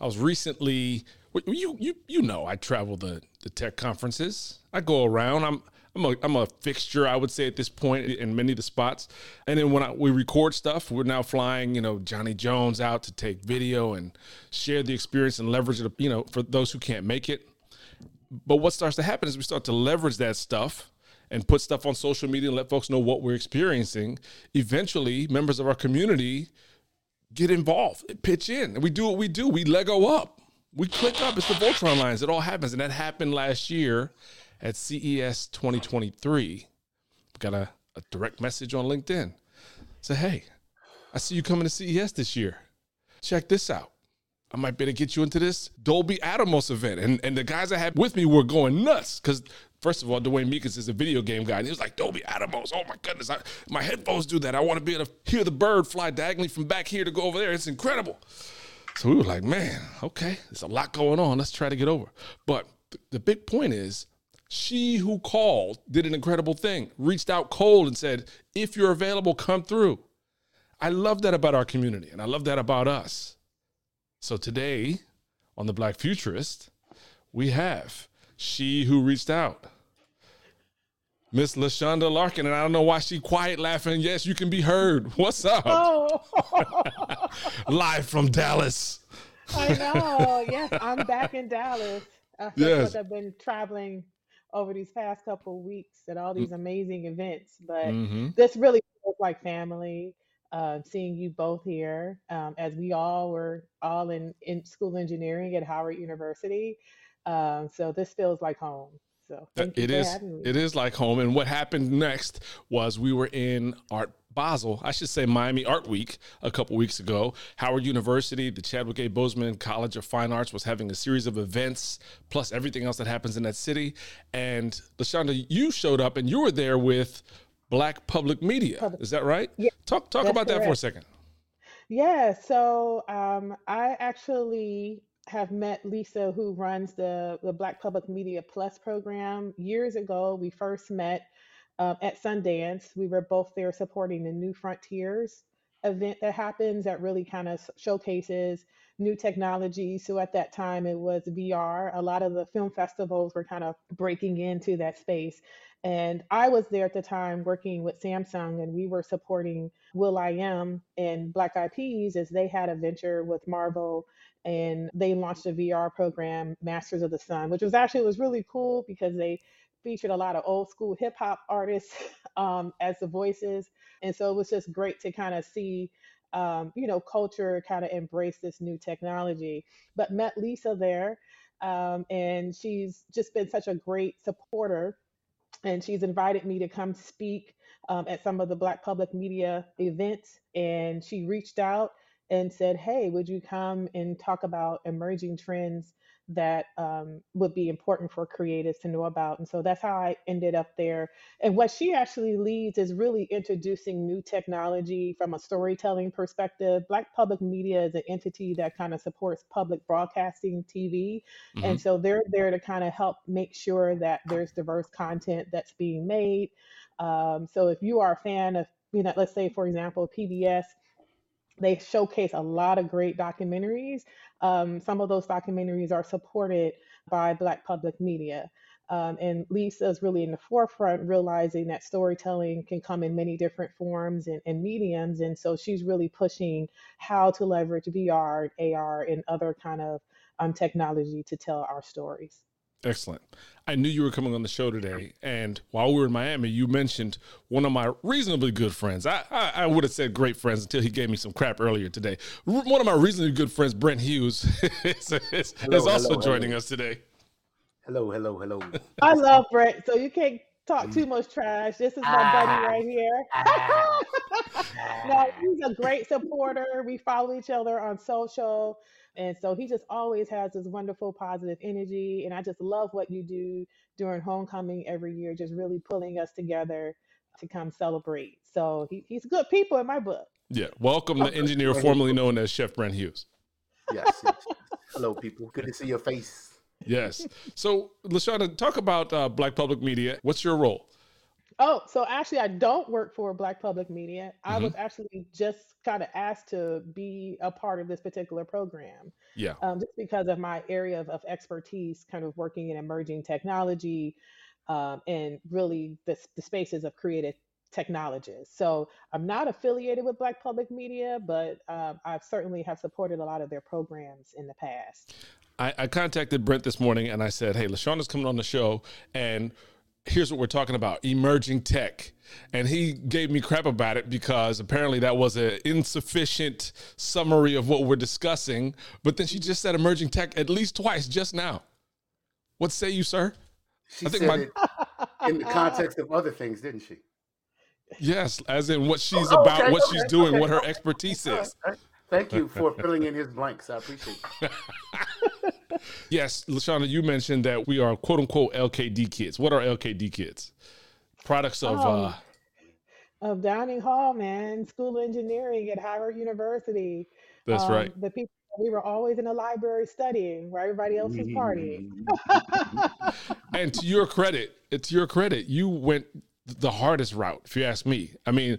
I was recently you you you know I travel the the tech conferences. I go around. I'm I'm a, I'm a fixture, I would say, at this point in many of the spots. And then when I, we record stuff, we're now flying, you know, Johnny Jones out to take video and share the experience and leverage it, you know, for those who can't make it. But what starts to happen is we start to leverage that stuff and put stuff on social media and let folks know what we're experiencing. Eventually, members of our community get involved, pitch in, and we do what we do. We Lego up, we click up. It's the Voltron lions. It all happens, and that happened last year at CES 2023. Got a, a direct message on LinkedIn. Say, hey, I see you coming to CES this year. Check this out. I might be able to get you into this Dolby Atmos event. And and the guys I had with me were going nuts because first of all, Dwayne Meekins is a video game guy, and he was like Dolby Atmos. Oh my goodness, I, my headphones do that. I want to be able to hear the bird fly diagonally from back here to go over there. It's incredible. So we were like, man, okay, there's a lot going on. Let's try to get over. But th- the big point is she who called did an incredible thing, reached out cold and said, if you're available, come through. I love that about our community and I love that about us. So today on The Black Futurist, we have she who reached out. Miss Leshawnda Larkin, and I don't know why she quiet laughing. Yes, you can be heard. What's up? Oh. Live from Dallas. I know. Yes, I'm back in Dallas. Uh, yes. I've been traveling over these past couple weeks at all these amazing events. But mm-hmm. this really feels like family. Uh, seeing you both here, um, as we all were all in, in school engineering at Howard University. Um, so this feels like home. So it is it is like home. And what happened next was we were in Art Basel, I should say Miami Art Week a couple weeks ago. Howard University, the Chadwick A. Boseman College of Fine Arts was having a series of events, plus everything else that happens in that city. And Leshawnda, you showed up and you were there with Black Public Media. Public. Is that right? Yeah. Talk talk about correct. that for a second. Yeah, so um, I actually have met Lisa, who runs the, the Black Public Media Plus program. Years ago, we first met um, at Sundance. We were both there supporting the New Frontiers event that happens that really kind of showcases new technology. So at that time, it was VR. A lot of the film festivals were kind of breaking into that space. And I was there at the time working with Samsung, and we were supporting Will I Am and Black Eyed Peas as they had a venture with Marvel and they launched a VR program, Masters of the Sun, which was actually was really cool because they featured a lot of old school hip hop artists um, as the voices, and so it was just great to kind of see. Um, you know, culture kind of embrace this new technology. But met Lisa there, um, and she's just been such a great supporter. And she's invited me to come speak um, at some of the Black public media events. And she reached out and said, Hey, would you come and talk about emerging trends that um, would be important for creatives to know about? And so that's how I ended up there. And what she actually leads is really introducing new technology from a storytelling perspective. Black Public Media is an entity that kind of supports public broadcasting TV. Mm-hmm. And so they're there to kind of help make sure that there's diverse content that's being made. Um, so if you are a fan of, you know, let's say, for example, PBS they showcase a lot of great documentaries. Um, some of those documentaries are supported by Black public media. Um, and Lisa is really in the forefront, realizing that storytelling can come in many different forms and, and mediums. And so she's really pushing how to leverage VR, AR, and other kind of um, technology to tell our stories. Excellent. I knew you were coming on the show today, and while we were in Miami, you mentioned one of my reasonably good friends. I, I, I would have said great friends until he gave me some crap earlier today. One of my reasonably good friends, Brent Hughes, is, is, hello, is also hello, joining hello. us today. Hello, hello, hello. I love Brent, so you can't talk too much trash. This is my ah, buddy right here. Ah, no, he's a great supporter. We follow each other on social. And so he just always has this wonderful positive energy. And I just love what you do during homecoming every year, just really pulling us together to come celebrate. So he, he's good people in my book. Yeah. Welcome the engineer formerly known as Chef Brent Hughes. Yes, yes. Hello, people. Good to see your face. Yes. So, Leshawnda, talk about uh, Black Public Media. What's your role? Oh, so actually, I don't work for Black Public Media. I Mhm. was actually just kind of asked to be a part of this particular program, Yeah. um, just because of my area of, of expertise, kind of working in emerging technology, um, and really the, the spaces of creative technologists. So I'm not affiliated with Black Public Media, but um, I've certainly have supported a lot of their programs in the past. I, I contacted Brent this morning and I said, Hey, Leshawnda's coming on the show and here's what we're talking about emerging tech. And he gave me crap about it because apparently that was an insufficient summary of what we're discussing. But then she just said emerging tech at least twice just now. What say you, sir? She I think said my- it in the context of other things, didn't she? Yes, as in what she's Oh, about, okay, what she's okay, doing, okay. what her expertise All right, is. all right. Thank you for filling in his blanks. I appreciate it. Yes, Leshawnda, you mentioned that we are quote unquote LKD kids. What are LKD kids? Products of Oh, uh of Downing Hall, man, School of Engineering at Howard University. that's Um, right. The people we were always in the library studying, where everybody else was partying. And to your credit, it's your credit. You went the hardest route, if you ask me. I mean,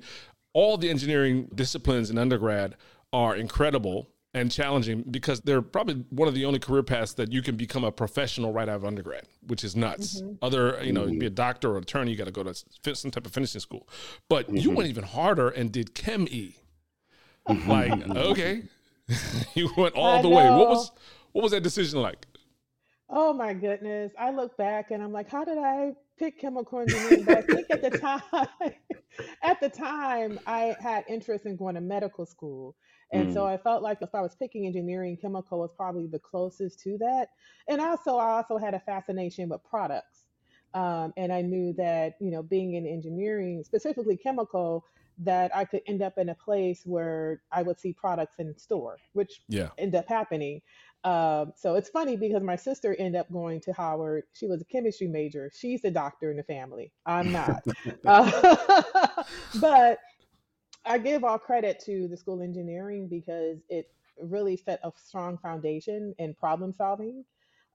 all the engineering disciplines in undergrad are incredible and challenging because they're probably one of the only career paths that you can become a professional right out of undergrad, which is nuts. Mm-hmm. Other, you know, mm-hmm. be a doctor or attorney, you got to go to some type of finishing school. But you mm-hmm. went even harder and did Chem E. Like, okay, you went all I the way. What was what was that decision like? Oh my goodness. I look back and I'm like, how did I pick chemical engineering? But I think at the time, at the time, I had interest in going to medical school. And so I felt like if I was picking engineering, chemical was probably the closest to that. And also, I also had a fascination with products. Um, and I knew that, you know, being in engineering, specifically chemical, that I could end up in a place where I would see products in store, which Yeah. end up happening. Um, so it's funny because my sister ended up going to Howard. She was a chemistry major. She's the doctor in the family. I'm not. Uh, but I give all credit to the school of engineering because it really set a strong foundation in problem solving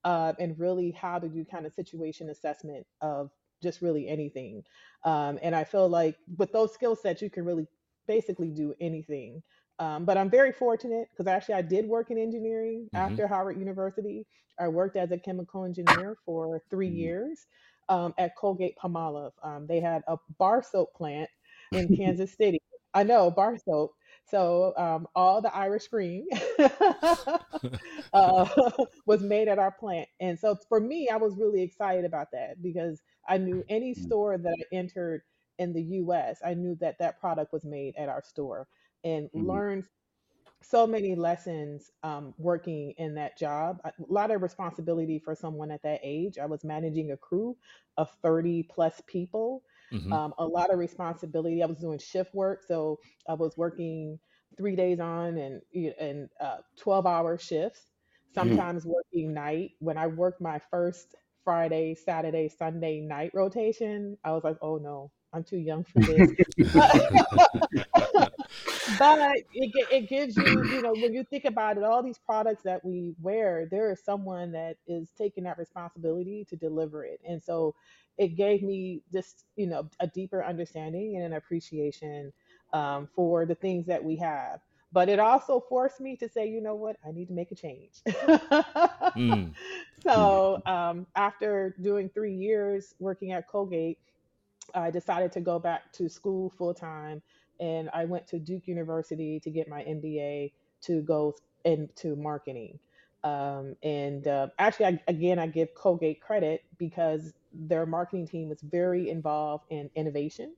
uh, and really how to do kind of situation assessment of just really anything. Um, and I feel like with those skill sets, you can really basically do anything. Um, but I'm very fortunate because actually I did work in engineering Mhm. after Howard University. I worked as a chemical engineer for three Mhm. years um, at Colgate Palmolive. Um, they had a bar soap plant in Kansas City. I know bar soap. So um, all the Irish cream uh, was made at our plant, and so for me, I was really excited about that because I knew any Mm. store that I entered in the U.S., I knew that that product was made at our store, and Mhm. learned so many lessons um, working in that job. A lot of responsibility for someone at that age. I was managing a crew of 30 plus people. Mhm. Um, a lot of responsibility. I was doing shift work, so I was working three days on and and uh, 12 hour shifts. Sometimes working night. When I worked my first Friday, Saturday, Sunday night rotation, I was like, oh no, I'm too young for this. but it, it gives you, you know, when you think about it, all these products that we wear, there is someone that is taking that responsibility to deliver it. And so it gave me just, you know, a deeper understanding and an appreciation um, for the things that we have. But it also forced me to say, you know what, I need to make a change. Mm. So um, after doing three years working at Colgate, I decided to go back to school full time, and I went to Duke University to get my MBA to go into marketing. Um, and uh, actually, I, again, I give Colgate credit because their marketing team was very involved in innovation,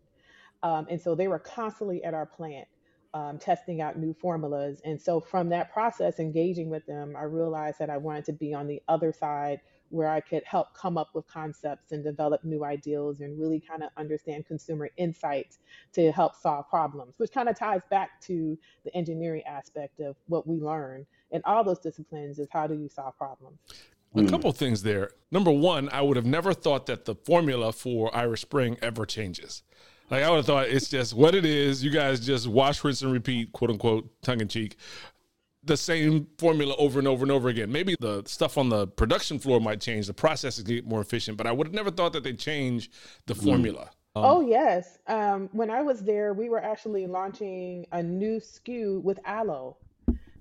um, and so they were constantly at our plant um, testing out new formulas. And so from that process, engaging with them, I realized that I wanted to be on the other side where I could help come up with concepts and develop new ideals and really kind of understand consumer insights to help solve problems, which kind of ties back to the engineering aspect of what we learn in all those disciplines is how do you solve problems. A hmm. couple things there. Number one, I would have never thought that the formula for Irish Spring ever changes. Like I would have thought it's just what it is. You guys just wash, rinse, and repeat, quote unquote, tongue in cheek, the same formula over and over and over again. Maybe the stuff on the production floor might change, the processes get more efficient, but I would have never thought that they'd change the formula. Um, oh yes. Um, when I was there, we were actually launching a new SKU with aloe.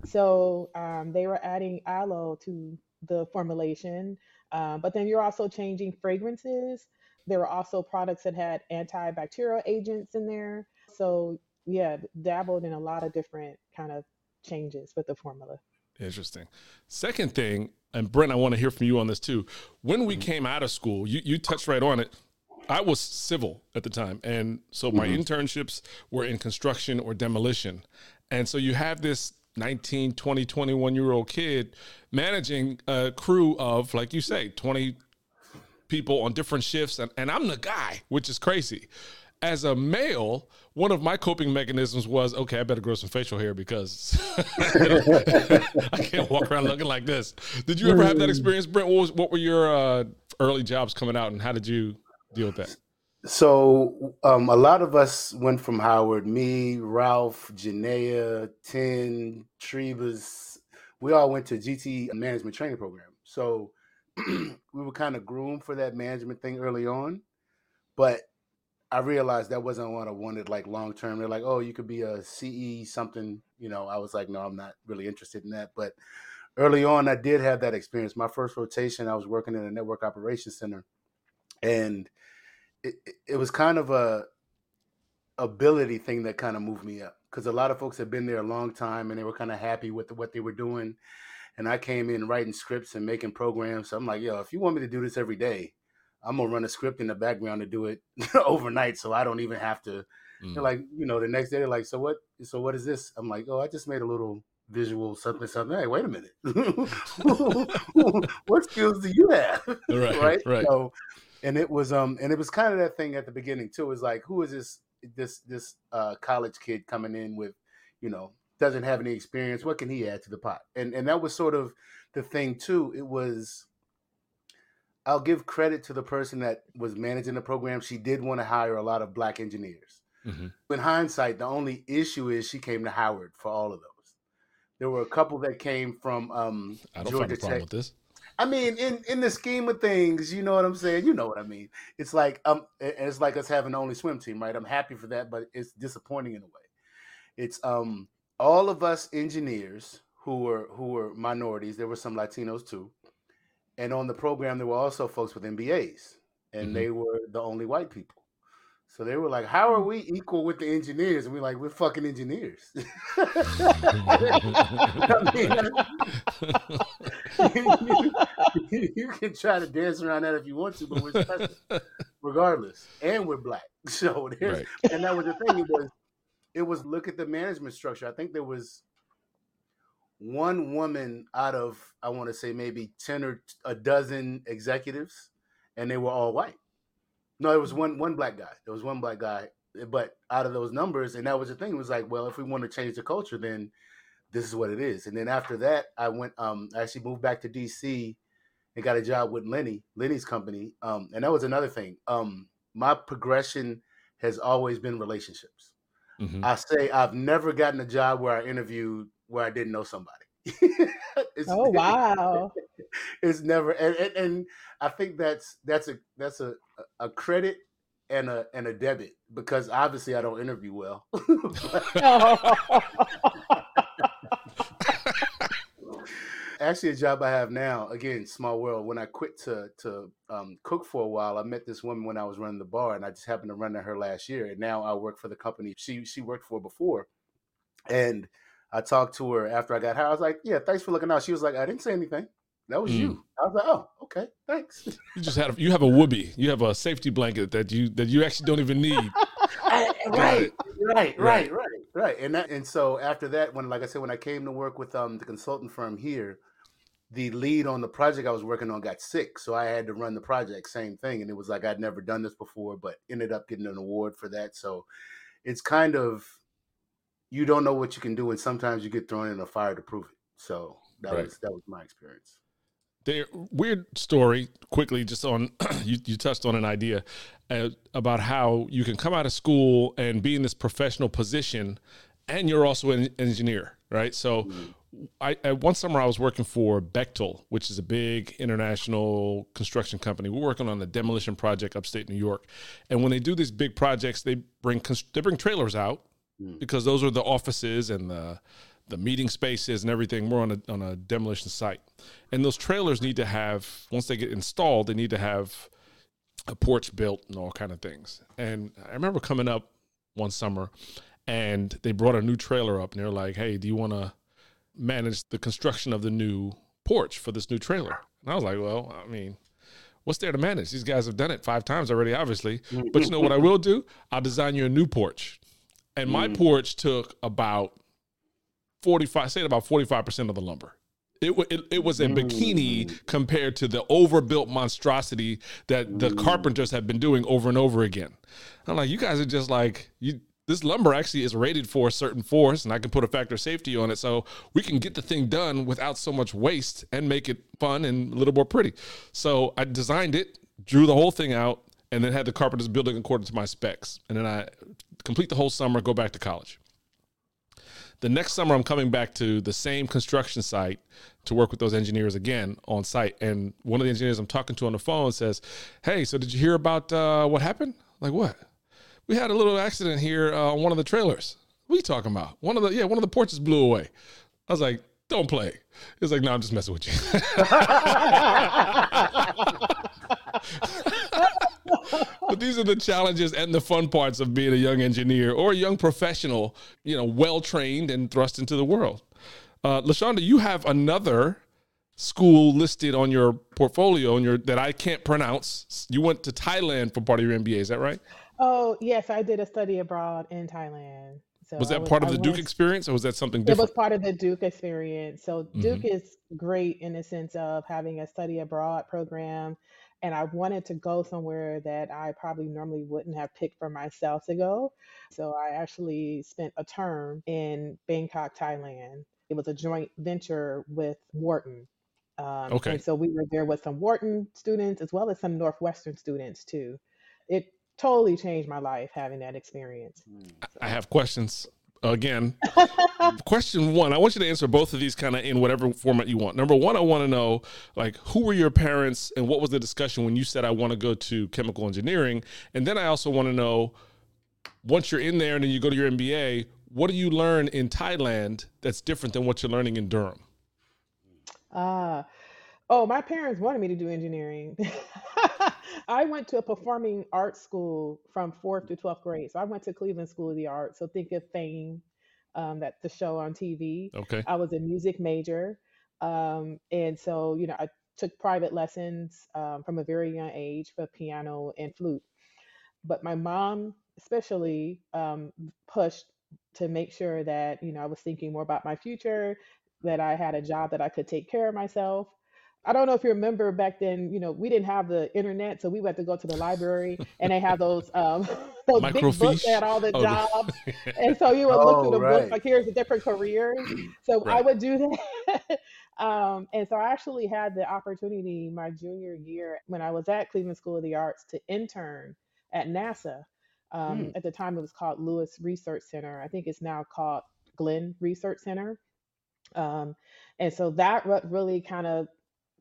So um, they were adding aloe to the formulation, uh, but then you're also changing fragrances. There were also products that had antibacterial agents in there. So yeah, dabbled in a lot of different kind of changes with the formula. Interesting. Second thing, and Brent, I want to hear from you on this too. When we Mm-hmm. came out of school, you, you touched right on it. I was civil at the time. And so my Mm-hmm. internships were in construction or demolition. And so you have this 19, 20, 21 year old kid managing a crew of, like you say, 20 people on different shifts. And, and I'm the guy, which is crazy. As a male, one of my coping mechanisms was okay, I better grow some facial hair because I can't walk around looking like this. Did you ever have that experience, Brent? What, was, what were your uh, early jobs coming out and how did you deal with that? So um, a lot of us went from Howard. Me, Ralph, Janaea, Tin, Trebas. We all went to GT management training program. So we were kind of groomed for that management thing early on, but I realized that wasn't what I wanted like long term. They're like, oh, you could be a CE something. You know, I was like, no, I'm not really interested in that. But early on, I did have that experience. My first rotation, I was working in a network operations center, and it, it- was kind of a ability thing that kind of moved me up because a lot of folks had been there a long time and they were kind of happy with what they were doing. And I came in writing scripts and making programs. So I'm like, yo, if you want me to do this every day, I'm gonna run a script in the background to do it overnight, so I don't even have to. Mm. They're like, you know, the next day they're like, so what? So what is this? I'm like, oh, I just made a little visual something something. Hey, wait a minute, what skills do you have? Right, right, right. So, and it was um, and it was kind of that thing at the beginning too. It was like, who is this this this uh college kid coming in with, you know, doesn't have any experience. What can he add to the pot? And and that was sort of the thing too. It was. I'll give credit to the person that was managing the program. She did want to hire a lot of black engineers. Mhm. In hindsight, the only issue is she came to Howard for all of those. There were a couple that came from um, I don't Georgia find a problem Tech. with this. I mean, in in the scheme of things, you know what I'm saying. You know what I mean. It's like um, it's like us having the only swim team, right? I'm happy for that, but it's disappointing in a way. It's um, all of us engineers who were who were minorities. There were some Latinos too, and on the program there were also folks with MBAs, and Mhm. they were the only white people. So they were like, "How are we equal with the engineers?" And we're like, "We're fucking engineers." I mean, you, you can try to dance around that if you want to, but we're special regardless, and we're black. So there's, Right. and that was the thing. It was, it was look at the management structure. I think there was one woman out of I want to say maybe ten or a dozen executives, and they were all white. No, it was one one black guy. There was one black guy, but out of those numbers, and that was the thing. It was like, well, if we want to change the culture, then this is what it is. And then after that, I went. Um, I actually moved back to DC and got a job with Lenny, Lenny's company. Um, and that was another thing. Um, my progression has always been relationships. Mhm. I say I've never gotten a job where I interviewed where I didn't know somebody. it's, Oh wow. it's never and, and, and I think that's that's a that's a a credit and a and a debit because obviously I don't interview well. Actually, a job I have now, again, small world. When I quit to to um, cook for a while, I met this woman when I was running the bar, and I just happened to run to her last year. And now I work for the company she she worked for before. And I talked to her after I got hired. I was like, "Yeah, thanks for looking out." She was like, "I didn't say anything. That was Mm. you." I was like, "Oh, okay, thanks." You just had a, you have a whoopee. You have a safety blanket that you that you actually don't even need. I- right, right, Right. right, right, right. And that, and so after that, when like I said, when I came to work with um the consultant firm here, the lead on the project I was working on got sick, so I had to run the project. Same thing, and it was like I'd never done this before, but ended up getting an award for that. So it's kind of you don't know what you can do, and sometimes you get thrown in a fire to prove it. So that Right. was that was my experience. There, weird story. Quickly, just on you, you touched on an idea uh, about how you can come out of school and be in this professional position, and you're also an engineer, right? So, I at one summer I was working for Bechtel, which is a big international construction company. We're working on a demolition project upstate New York, and when they do these big projects, they bring they bring trailers out mm. because those are the offices and the the meeting spaces and everything. We're on a on a demolition site, and those trailers need to have once they get installed, they need to have a porch built and all kind of things. And I remember coming up one summer, and they brought a new trailer up, and they're like, "Hey, do you want to manage the construction of the new porch for this new trailer?" And I was like, "Well, I mean." What's there to manage? These guys have done it five times already, obviously. But you know what I will do? I'll design you a new porch. And my mm. porch took about 45, say about 45% of the lumber. It, it, it, was a bikini mm. compared to the overbuilt monstrosity that the carpenters have been doing over and over again. I'm like, you guys are just like, you this lumber actually is rated for a certain force and I can put a factor of safety on it so we can get the thing done without so much waste and make it fun and a little more pretty. So I designed it, drew the whole thing out, and then had the carpenters building according to my specs. And then I complete the whole summer, go back to college. The next summer, I'm coming back to the same construction site to work with those engineers again on site. And one of the engineers I'm talking to on the phone says, Hey, so did you hear about uh, what happened? like, what? We had a little accident here uh, on one of the trailers. What are you talking about? One of the, yeah, one of the porches blew away. I was like, don't play. It's like, no, I'm just messing with you. but these are the challenges and the fun parts of being a young engineer or a young professional, you know, well trained and thrust into the world. Uh, Leshawnda, you have another school listed on your portfolio and your that I can't pronounce. You went to Thailand for part of your MBA, is that right? Oh yes, I did a study abroad in Thailand. So was that was, part of the Duke experience, or was that something different? It was part of the Duke experience. So Duke mm-hmm. is great in the sense of having a study abroad program and I wanted to go somewhere that I probably normally wouldn't have picked for myself to go. So I actually spent a term in Bangkok, Thailand. It was a joint venture with Wharton. Um, okay. And so we were there with some Wharton students as well as some Northwestern students too. It totally changed my life having that experience. So. I have questions again. question one, I want you to answer both of these kind of in whatever format you want. Number one, I want to know like who were your parents and what was the discussion when you said I want to go to chemical engineering, and then I also want to know once you're in there and then you go to your MBA, what do you learn in Thailand that's different than what you're learning in Durham? Ah. Uh, oh, my parents wanted me to do engineering. I went to a performing arts school from fourth to 12th grade. So I went to Cleveland School of the Arts. So think of Fame, um, that the show on TV. Okay. I was a music major. Um, and so, you know, I took private lessons um, from a very young age for piano and flute. But my mom, especially, um, pushed to make sure that, you know, I was thinking more about my future, that I had a job that I could take care of myself. I don't know if you remember back then, you know, we didn't have the internet, so we had to go to the library and they have those um those big books that had all the oh, jobs. and so you would look through oh, the right. books, like here's the different careers. So right. I would do that. um, and so I actually had the opportunity my junior year when I was at Cleveland School of the Arts to intern at NASA. Um, mm. At the time, it was called Lewis Research Center. I think it's now called Glenn Research Center. Um, and so that really kind of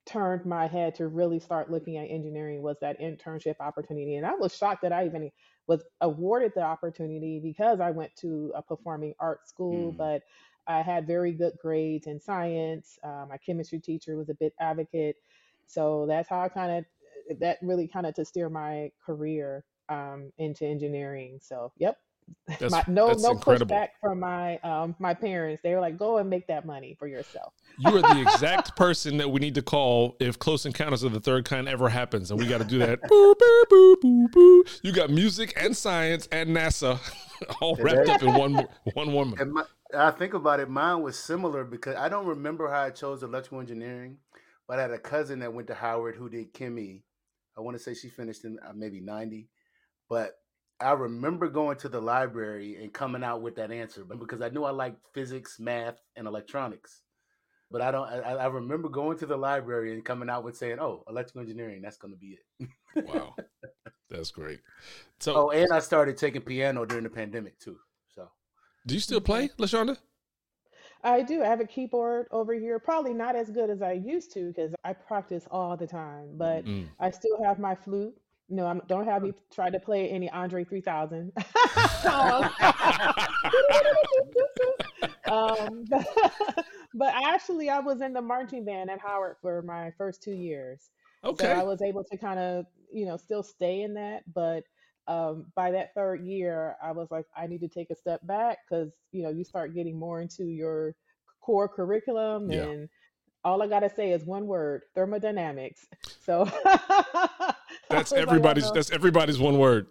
turned my head to really start looking at engineering was that internship opportunity. And I was shocked that I even was awarded the opportunity because I went to a performing arts school, mm. but I had very good grades in science. Uh, my chemistry teacher was a bit advocate. So that's how I kind of, that really kind of to steer my career um, into engineering. So, yep, that's, my, no that's no incredible. pushback from my um my parents. They were like, "Go and make that money for yourself." You are the exact person that we need to call if Close Encounters of the Third Kind ever happens, and we got to do that. boo, boo, boo, boo, boo. You got music and science and NASA all wrapped up in one one woman. My, I think about it. Mine was similar because I don't remember how I chose electrical engineering, but I had a cousin that went to Howard who did chemie. I want to say she finished in uh, maybe ninety, but I remember going to the library and coming out with that answer, but because I knew I liked physics, math, and electronics. But I don't. I, I remember going to the library and coming out with saying, "Oh, electrical engineering. That's going to be it." wow, that's great. So, oh, and I started taking piano during the pandemic too. So, do you still play, Leshawnda? I do. I have a keyboard over here. Probably not as good as I used to because I practice all the time, but Mm. I still have my flute. No, I don't have me try to play any Andre 3000. um, but actually, I was in the marching band at Howard for my first two years. So Okay. I was able to kind of, you know, still stay in that. But um, by that third year, I was like, I need to take a step back because, you know, you start getting more into your core curriculum. Yeah. And all I got to say is one word thermodynamics. So That's was like, everybody's. "Oh, That's everybody's one word.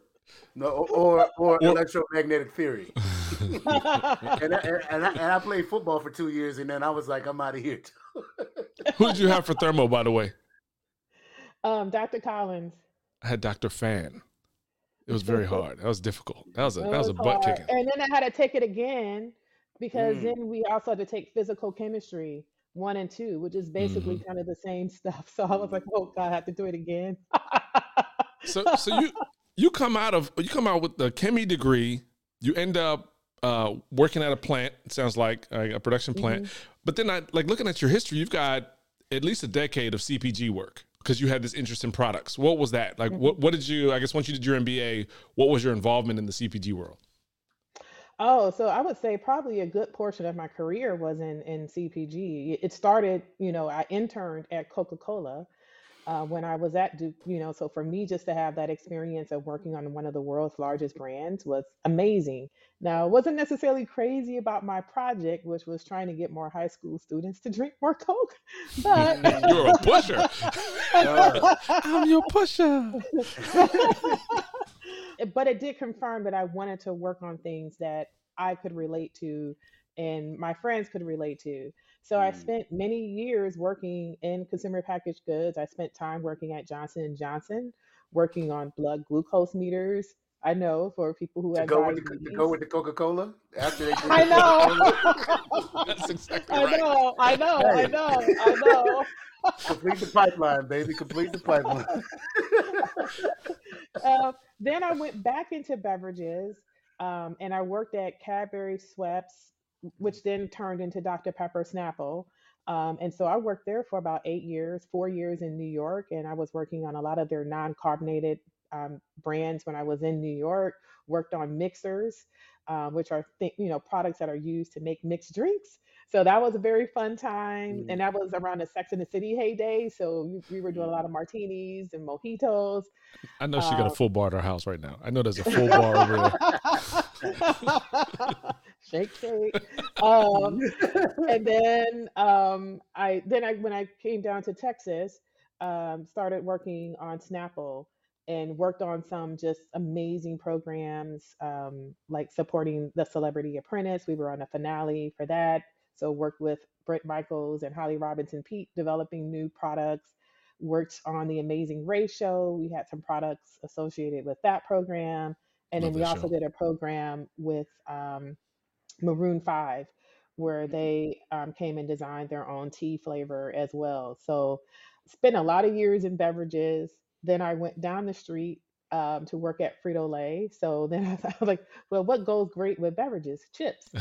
No, or or Or- electromagnetic theory. and, I, and, and, I, and I played football for two years, and then I was like, I'm out of here. too. Who did you have for thermo, by the way? um, Dr. Collins. I had Dr. Fan. It was very hard. That was difficult. That was a It that was a butt hard. kicking. And then I had to take it again because Mm. then we also had to take physical chemistry one and two, which is basically Mm-hmm. kind of the same stuff. So I was like, oh God, I have to do it again. So so you you come out of you come out with the chemie degree. You end up uh, working at a plant. It sounds like uh, a production plant. But then I like looking at your history. You've got at least a decade of CPG work because you had this interest in products. What was that like? What what did you? I guess once you did your MBA, what was your involvement in the CPG world? Oh, so I would say probably a good portion of my career was in in CPG. It started, you know, I interned at Coca-Cola uh, when I was at Duke, you know, so for me just to have that experience of working on one of the world's largest brands was amazing. Now, I wasn't necessarily crazy about my project, which was trying to get more high school students to drink more Coke, but You're a pusher. I'm your pusher. but it did confirm that I wanted to work on things that I could relate to and my friends could relate to. So I Mm. spent many years working in consumer packaged goods. I spent time working at Johnson and Johnson, working on blood glucose meters. I know for people who to have go with the, to diabetes. go with the Coca Cola after they. I know. That's exactly I right. know. I know. I know. I know. Complete the pipeline, baby. Complete the pipeline. uh, then I went back into beverages um, and I worked at Cadbury Schweppes, which then turned into Dr. Pepper Snapple. Um, and so I worked there for about eight years, four years in New York, and I was working on a lot of their non carbonated um, brands when I was in New York. Worked on mixers, um, which are th- you know products that are used to make mixed drinks. So that was a very fun time, Mm. and that was around the Sex and the City heyday. So we, we were doing a lot of martinis and mojitos. I know she got a Um, full bar at her house right now. I know there's a full bar over there. shake, shake. Um, and then um, I then I when I came down to Texas, um, started working on Snapple and worked on some just amazing programs um, like supporting the Celebrity Apprentice. We were on a finale for that, so worked with Bret Michaels and Holly Robinson Peete developing new products. Worked on the Amazing Race show. We had some products associated with that program, and Love then we also show. did a program with um, Maroon Five, where they um, came and designed their own tea flavor as well. So, spent a lot of years in beverages. Then I went down the street um, to work at Frito Lay. So then I was like, well, what goes great with beverages? Chips.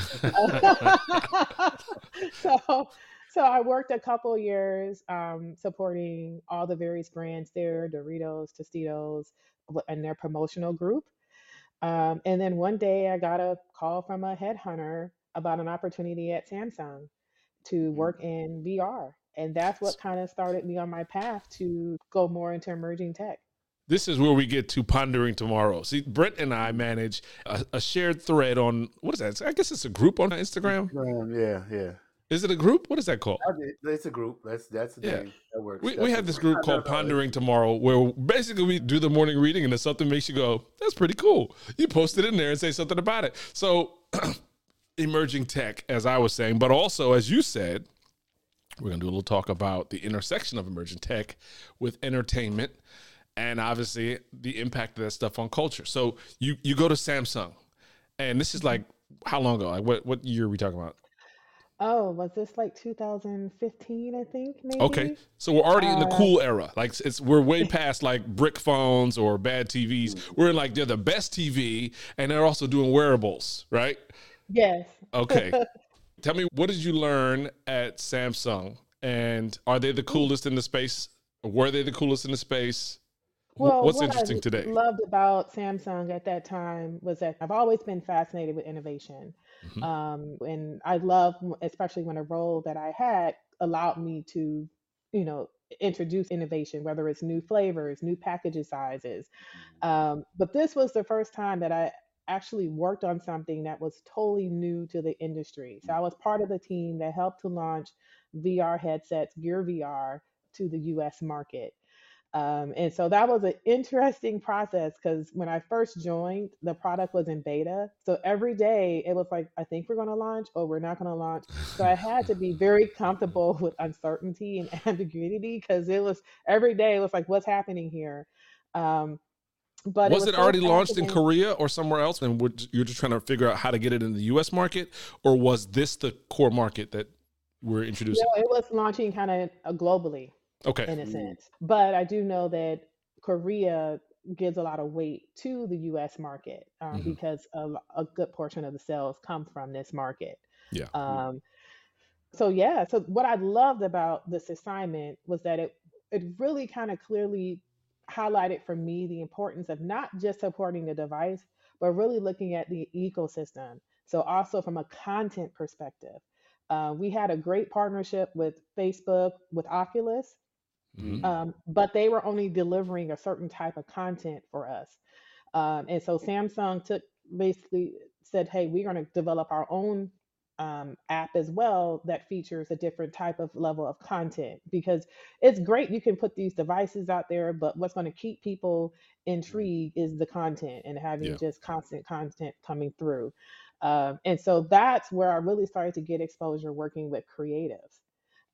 so, so I worked a couple years um, supporting all the various brands there, Doritos, Tostitos, and their promotional group. Um, and then one day I got a call from a headhunter about an opportunity at Samsung to work in VR. And that's what kind of started me on my path to go more into emerging tech. This is where we get to pondering tomorrow. See, Brent and I manage a, a shared thread on what is that? I guess it's a group on Instagram. Um, yeah, yeah. Is it a group? What is that called? It's a group. That's that's the Yeah. name. That works. We, we have this group. group called Pondering Tomorrow, where basically we do the morning reading, and if something makes you go, "That's pretty cool," you post it in there and say something about it. So, emerging tech, as I was saying, but also as you said, we're gonna do a little talk about the intersection of emerging tech with entertainment, and obviously the impact of that stuff on culture. So you you go to Samsung, and this is like how long ago? Like what what year are we talking about? Oh, was this like 2015, I think, maybe? Okay, so we're already in the Uh, cool era. Like it's we're way past like brick phones or bad TVs. We're in like they're the best TV, and they're also doing wearables, right? Yes. Okay. Tell me, what did you learn at Samsung? And are they the coolest in the space? Were they the coolest in the space? Well, What's what interesting I today? loved about Samsung at that time was that I've always been fascinated with innovation. Mhm. Um, and I love, especially when a role that I had allowed me to, you know, introduce innovation, whether it's new flavors, new packaging sizes. Um, but this was the first time that I actually worked on something that was totally new to the industry. So I was part of the team that helped to launch VR headsets, Gear VR, to the US market. Um, and so that was an interesting process because when I first joined, the product was in beta. So every day it was like, I think we're going to launch or we're not going to launch. So I had to be very comfortable with uncertainty and ambiguity because it was every day it was like, what's happening here? Um, but was was it already launched in. Korea or somewhere else? And we're- you're just trying to figure out how to get it in the US market? Or was this the core market that we're introducing? No, it was launching kind of uh, globally. Okay. in a sense. But I do know that Korea gives a lot of weight to the U.S. market um, Mhm. because a, a good portion of the sales come from this market. Yeah. Um, so yeah, so what I loved about this assignment was that it it really kind of clearly highlighted for me the importance of not just supporting the device, but really looking at the ecosystem. So also from a content perspective. Uh, we had a great partnership with Facebook, with Oculus, Mhm. um, but they were only delivering a certain type of content for us. Um, and so Samsung took basically said, hey, we're going to develop our own um, app as well that features a different type of level of content because it's great you can put these devices out there, but what's going to keep people intrigued is the content and having Yeah. just constant content coming through. Um, and so that's where I really started to get exposure working with creatives.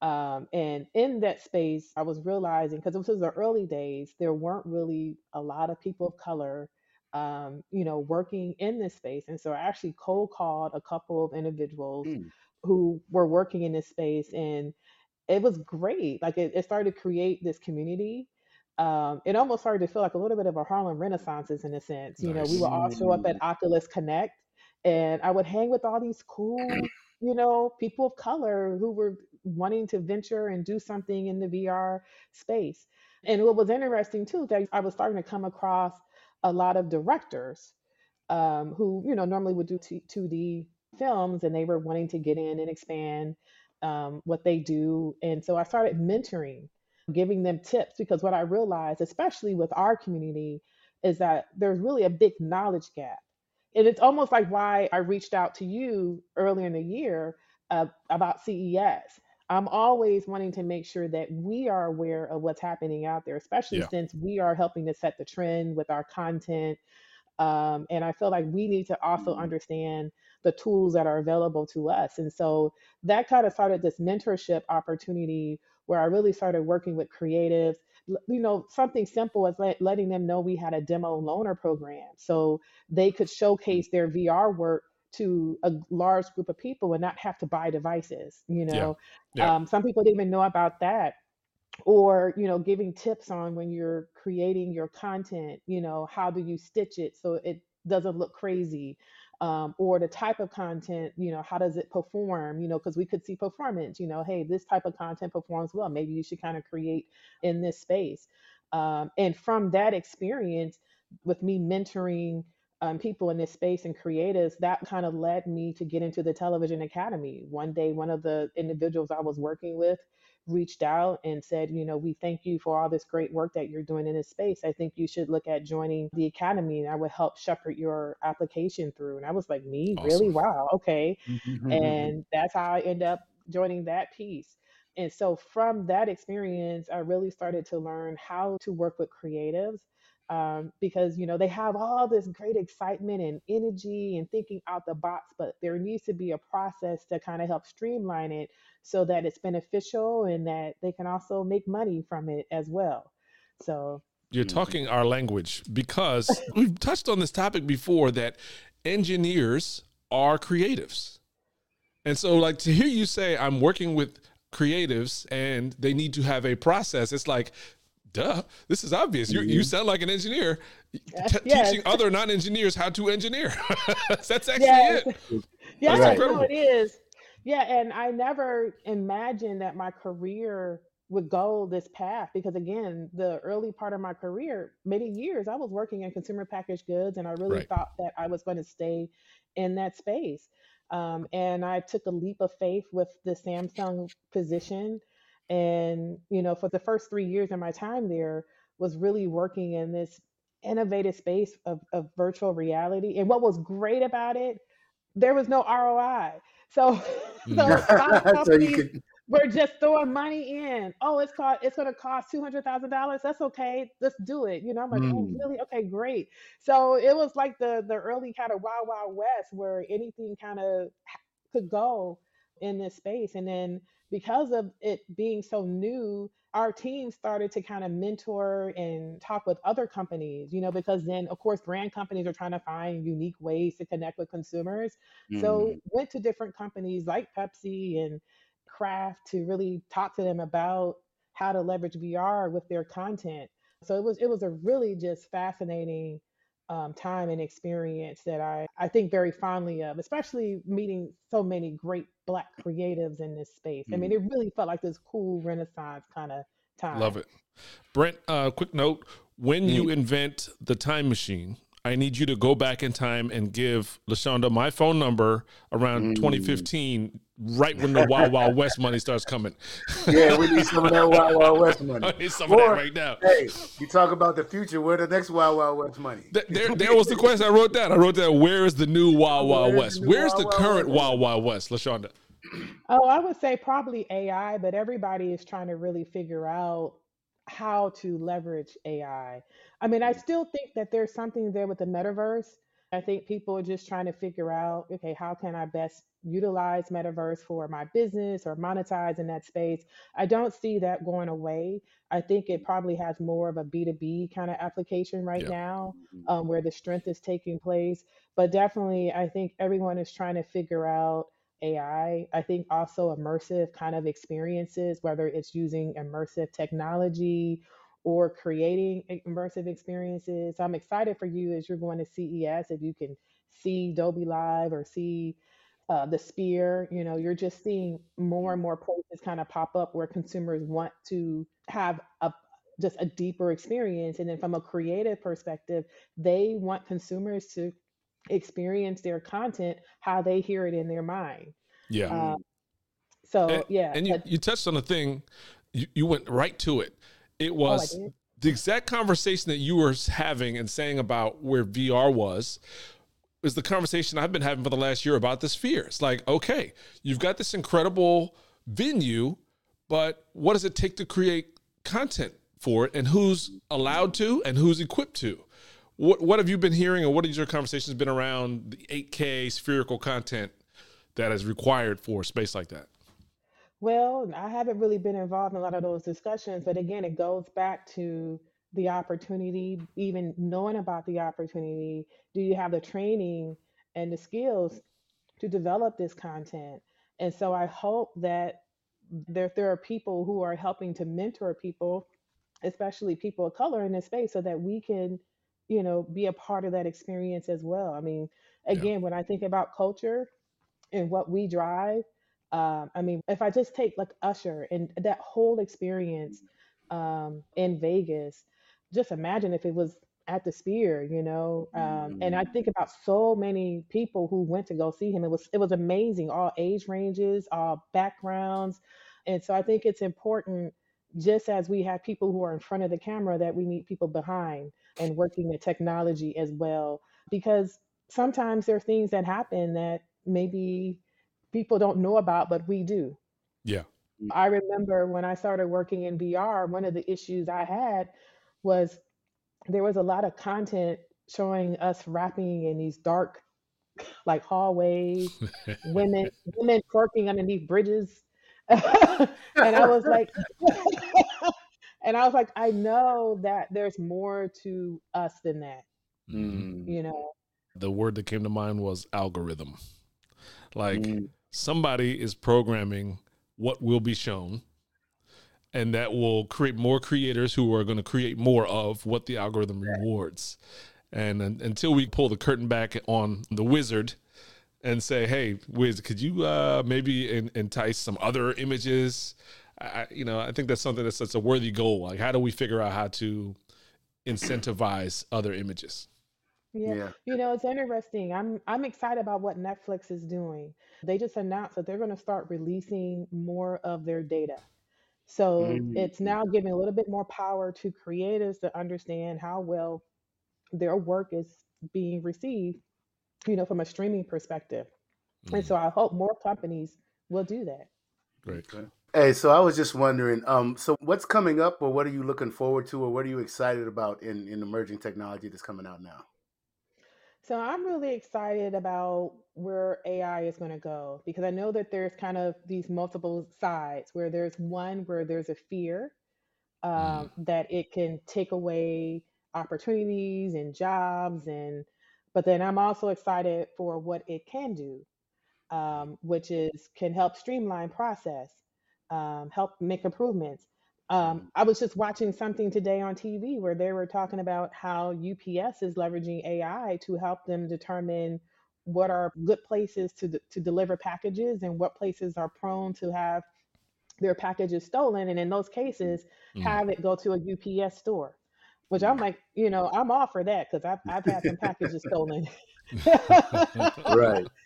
Um, and in that space, I was realizing because this was the early days, there weren't really a lot of people of color, um, you know, working in this space. And so I actually cold called a couple of individuals Mm. who were working in this space, and it was great. Like it, it started to create this community. Um, it almost started to feel like a little bit of a Harlem Renaissances in a sense. You know, we Nice. would all show up at Oculus Connect, and I would hang with all these cool, you know, people of color who were wanting to venture and do something in the VR space. And what was interesting too, that I was starting to come across a lot of directors um, who, you know, normally would do t- 2D films and they were wanting to get in and expand um, what they do. And so I started mentoring, giving them tips because what I realized, especially with our community, is that there's really a big knowledge gap. And it's almost like why I reached out to you earlier in the year uh, about CES. I'm always wanting to make sure that we are aware of what's happening out there, especially Yeah. since we are helping to set the trend with our content. Um, and I feel like we need to also Mhm. understand the tools that are available to us. And so that kind of started this mentorship opportunity where I really started working with creatives. L- You know, something simple as let, letting them know we had a demo loaner program so they could showcase their VR work to a large group of people and not have to buy devices. You Yeah. know, Yeah. um, some people didn't even know about that or you know giving tips on when you're creating your content you know how do you stitch it so it doesn't look crazy um, or the type of content you know how does it perform you know because we could see performance you know hey this type of content performs well maybe you should kind of create in this space. Um, and from that experience with me mentoring um, people in this space and creatives that kind of led me to get into the television academy. One day one of the individuals i was working with reached out and said, you know, we thank you for all this great work that you're doing in this space. I think you should look at joining the academy and I would help shepherd your application through. And I was like, me? Really? Wow. Okay. Mm-hmm. And that's how I end up joining that piece. And so from that experience, I really started to learn how to work with creatives um, because you know they have all this great excitement and energy and thinking out the box, but there needs to be a process to kind of help streamline it so that it's beneficial and that they can also make money from it as well. So You're talking our language because we've touched on this topic before that engineers are creatives. And so, like, to hear you say, I'm working with creatives and they need to have a process, it's like, duh, this is obvious. You, you sound like an engineer t- Yes. teaching other non engineers how to engineer. That's actually Yes. it. Yeah, no, it is. Yeah, and I never imagined that my career would go this path because again, the early part of my career, many years, I was working in consumer packaged goods and I really Right. thought that I was going to stay in that space. Um, and I took a leap of faith with the Samsung position. And, you know, for the first three years of my time there, was really working in this innovative space of, of virtual reality. And what was great about it, there was no ROI. So, so Mm. of so you could we're just throwing money in. Oh, it's called it's gonna cost two hundred thousand dollars. That's okay. Let's do it. You know, I'm like, oh mm, really? Okay, great. So it was like the the early kind of wild wild west where anything kind of could go in this space. And then because of it being so new, our team started to kind of mentor and talk with other companies, you know, because then of course brand companies are trying to find unique ways to connect with consumers. So mm, went to different companies like Pepsi and Kraft to really talk to them about how to leverage VR with their content. So it was it was a really just fascinating um, time and experience that I, I think very fondly of, especially meeting so many great Black creatives in this space. I mean, mm. it really felt like this cool Renaissance kind of time. Love it. Brent, uh, quick note. When Mm. you invent the time machine, I need you to go back in time and give Leshawnda my phone number around Mm. 2015, right when the Wild Wild West money starts coming. Yeah, we need some of that Wild Wild West I money. need some of that right now. hey, you talk about the future. Where the next Wild Wild West money? Th- There, there was the question I wrote down. I wrote down, where is the new Wild Wild Where's West? the new Where's Wild the Wild current West? Wild Wild West, Leshawnda? Oh, I would say probably AI, but everybody is trying to really figure out how to leverage AI. I mean, I still think that there's something there with the metaverse. I think people are just trying to figure out, okay, how can I best utilize metaverse for my business or monetize in that space? I don't see that going away. I think it probably has more of a B2B kind of application right Yeah. now, Mm-hmm. um, where the strength is taking place. But definitely, I think everyone is trying to figure out AI. I think also immersive kind of experiences, whether it's using immersive technology or creating immersive experiences. I'm excited for you as you're going to CES, if you can see Dolby Live or see uh, the Sphere, you know, you're just seeing more and more places kind of pop up where consumers want to have a just a deeper experience. And then from a creative perspective, they want consumers to experience their content how they hear it in their mind. Yeah. Uh, so And, yeah, and you, but you touched on a thing, you, you went right to it. It oh, was did. the exact conversation that you were having and saying about where VR was is the conversation I've been having for the last year about this Sphere. It's like, okay, you've got this incredible venue, but what does it take to create content for it and who's allowed to and who's equipped to? What what have you been hearing and what has your conversations been around the 8K spherical content that is required for space like that? Well, I haven't really been involved in a lot of those discussions, but again, it goes back to the opportunity, even knowing about the opportunity. Do you have the training and the skills to develop this content? And so I hope that there, there are people who are helping to mentor people, especially people of color in this space, so that we can, you know, be a part of that experience as well. I mean, Yeah. again, when I think about culture, and what we drive. Um, I mean, if I just take like Usher and that whole experience um, in Vegas, just imagine if it was at the Sphere, you know. Um, and I Mm. think about so many people who went to go see him. It was it was amazing, all age ranges, all backgrounds, and so I think it's important, just as we have people who are in front of the camera, that we need people behind and working the technology as well, because sometimes there are things that happen that maybe people don't know about, but we do. Yeah. Mm. I remember when I started working in VR, one of the issues I had was there was a lot of content showing us rapping in these dark, like hallways, women women twerking underneath bridges, and I was like, and I was like, I know that there's more to us than that. Mm. you know. The word that came to mind was algorithm. Like Mm. somebody is programming what will be shown and that will create more creators who are going to create more of what the algorithm rewards and un- until we pull the curtain back on the wizard and say, "Hey, Wiz, could you uh, maybe in, entice some other images?" I, you know, I think that's something that's, that's a worthy goal. Like, how do we figure out how to incentivize other images? Yeah. yeah. You know, it's interesting. I'm I'm excited about what Netflix is doing. They just announced that they're going to start releasing more of their data. So mm-hmm. it's now giving a little bit more power to creators to understand how well their work is being received, you know, from a streaming perspective. Mm-hmm. And so I hope more companies will do that. Great. Hey, so I was just wondering, um, so what's coming up or what are you looking forward to or what are you excited about in, in emerging technology that's coming out now? So I'm really excited about where AI is going to go because I know that there's kind of these multiple sides where there's one where there's a fear um, mm. that it can take away opportunities and jobs and but then I'm also excited for what it can do, um, which is can help streamline process, um, help make improvements. Um, mm-hmm. I was just watching something today on TV where they were talking about how UPS is leveraging AI to help them determine what are good places to to deliver packages and what places are prone to have their packages stolen, and in those cases, mm-hmm. have it go to a UPS store. Which I'm like, you know, I'm all for that because I've I've had some packages stolen. right.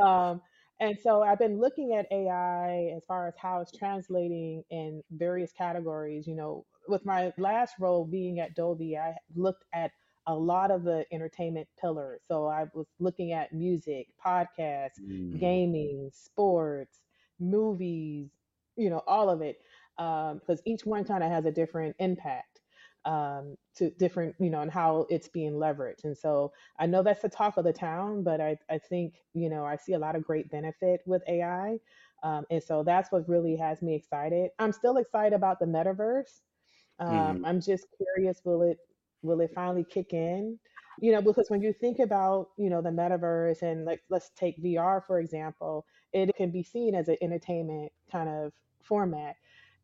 Um, and so I've been looking at AI as far as how it's translating in various categories. You know, with my last role being at Dolby, I looked at a lot of the entertainment pillars. So I was looking at music, podcasts, mm. gaming, sports, movies, you know, all of it, because um, each one kind of has a different impact um, to different, you know, and how it's being leveraged. And so I know that's the talk of the town, but I, I think, you know, I see a lot of great benefit with AI. Um, and so that's what really has me excited. I'm still excited about the metaverse. Um, mm-hmm. I'm just curious, will it will it finally kick in? You know, because when you think about, you know, the metaverse and like let's take VR for example, it can be seen as an entertainment kind of format.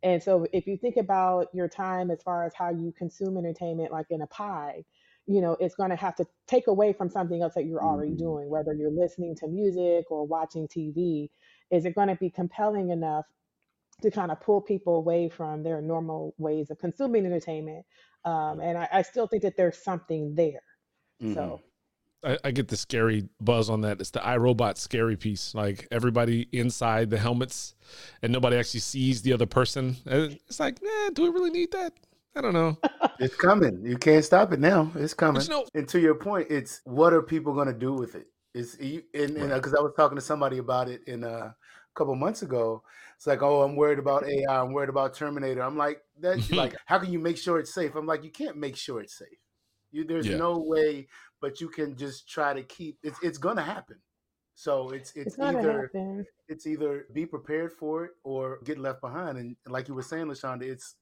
And so if you think about your time as far as how you consume entertainment, like in a pie, you know, it's going to have to take away from something else that you're already mm-hmm. doing, whether you're listening to music or watching TV. Is it going to be compelling enough to kind of pull people away from their normal ways of consuming entertainment? Um, and I, I, still think that there's something there. Mm-hmm. So I, I, get the scary buzz on that. It's the iRobot scary piece. Like everybody inside the helmets, and nobody actually sees the other person. It's like, eh, do we really need that? I don't know. It's coming. You can't stop it now. It's coming. And to your point, it's what are people going to do with it? it? Is and because right. I was talking to somebody about it in uh, a couple months ago. It's like, oh, I'm worried about AI. I'm worried about Terminator. I'm like, that's like, how can you make sure it's safe? I'm like, you can't make sure it's safe. You, there's yeah. no way but you can just try to keep it's it's gonna happen. So it's it's, it's either it's either be prepared for it or get left behind. And like you were saying, Leshawnda, it's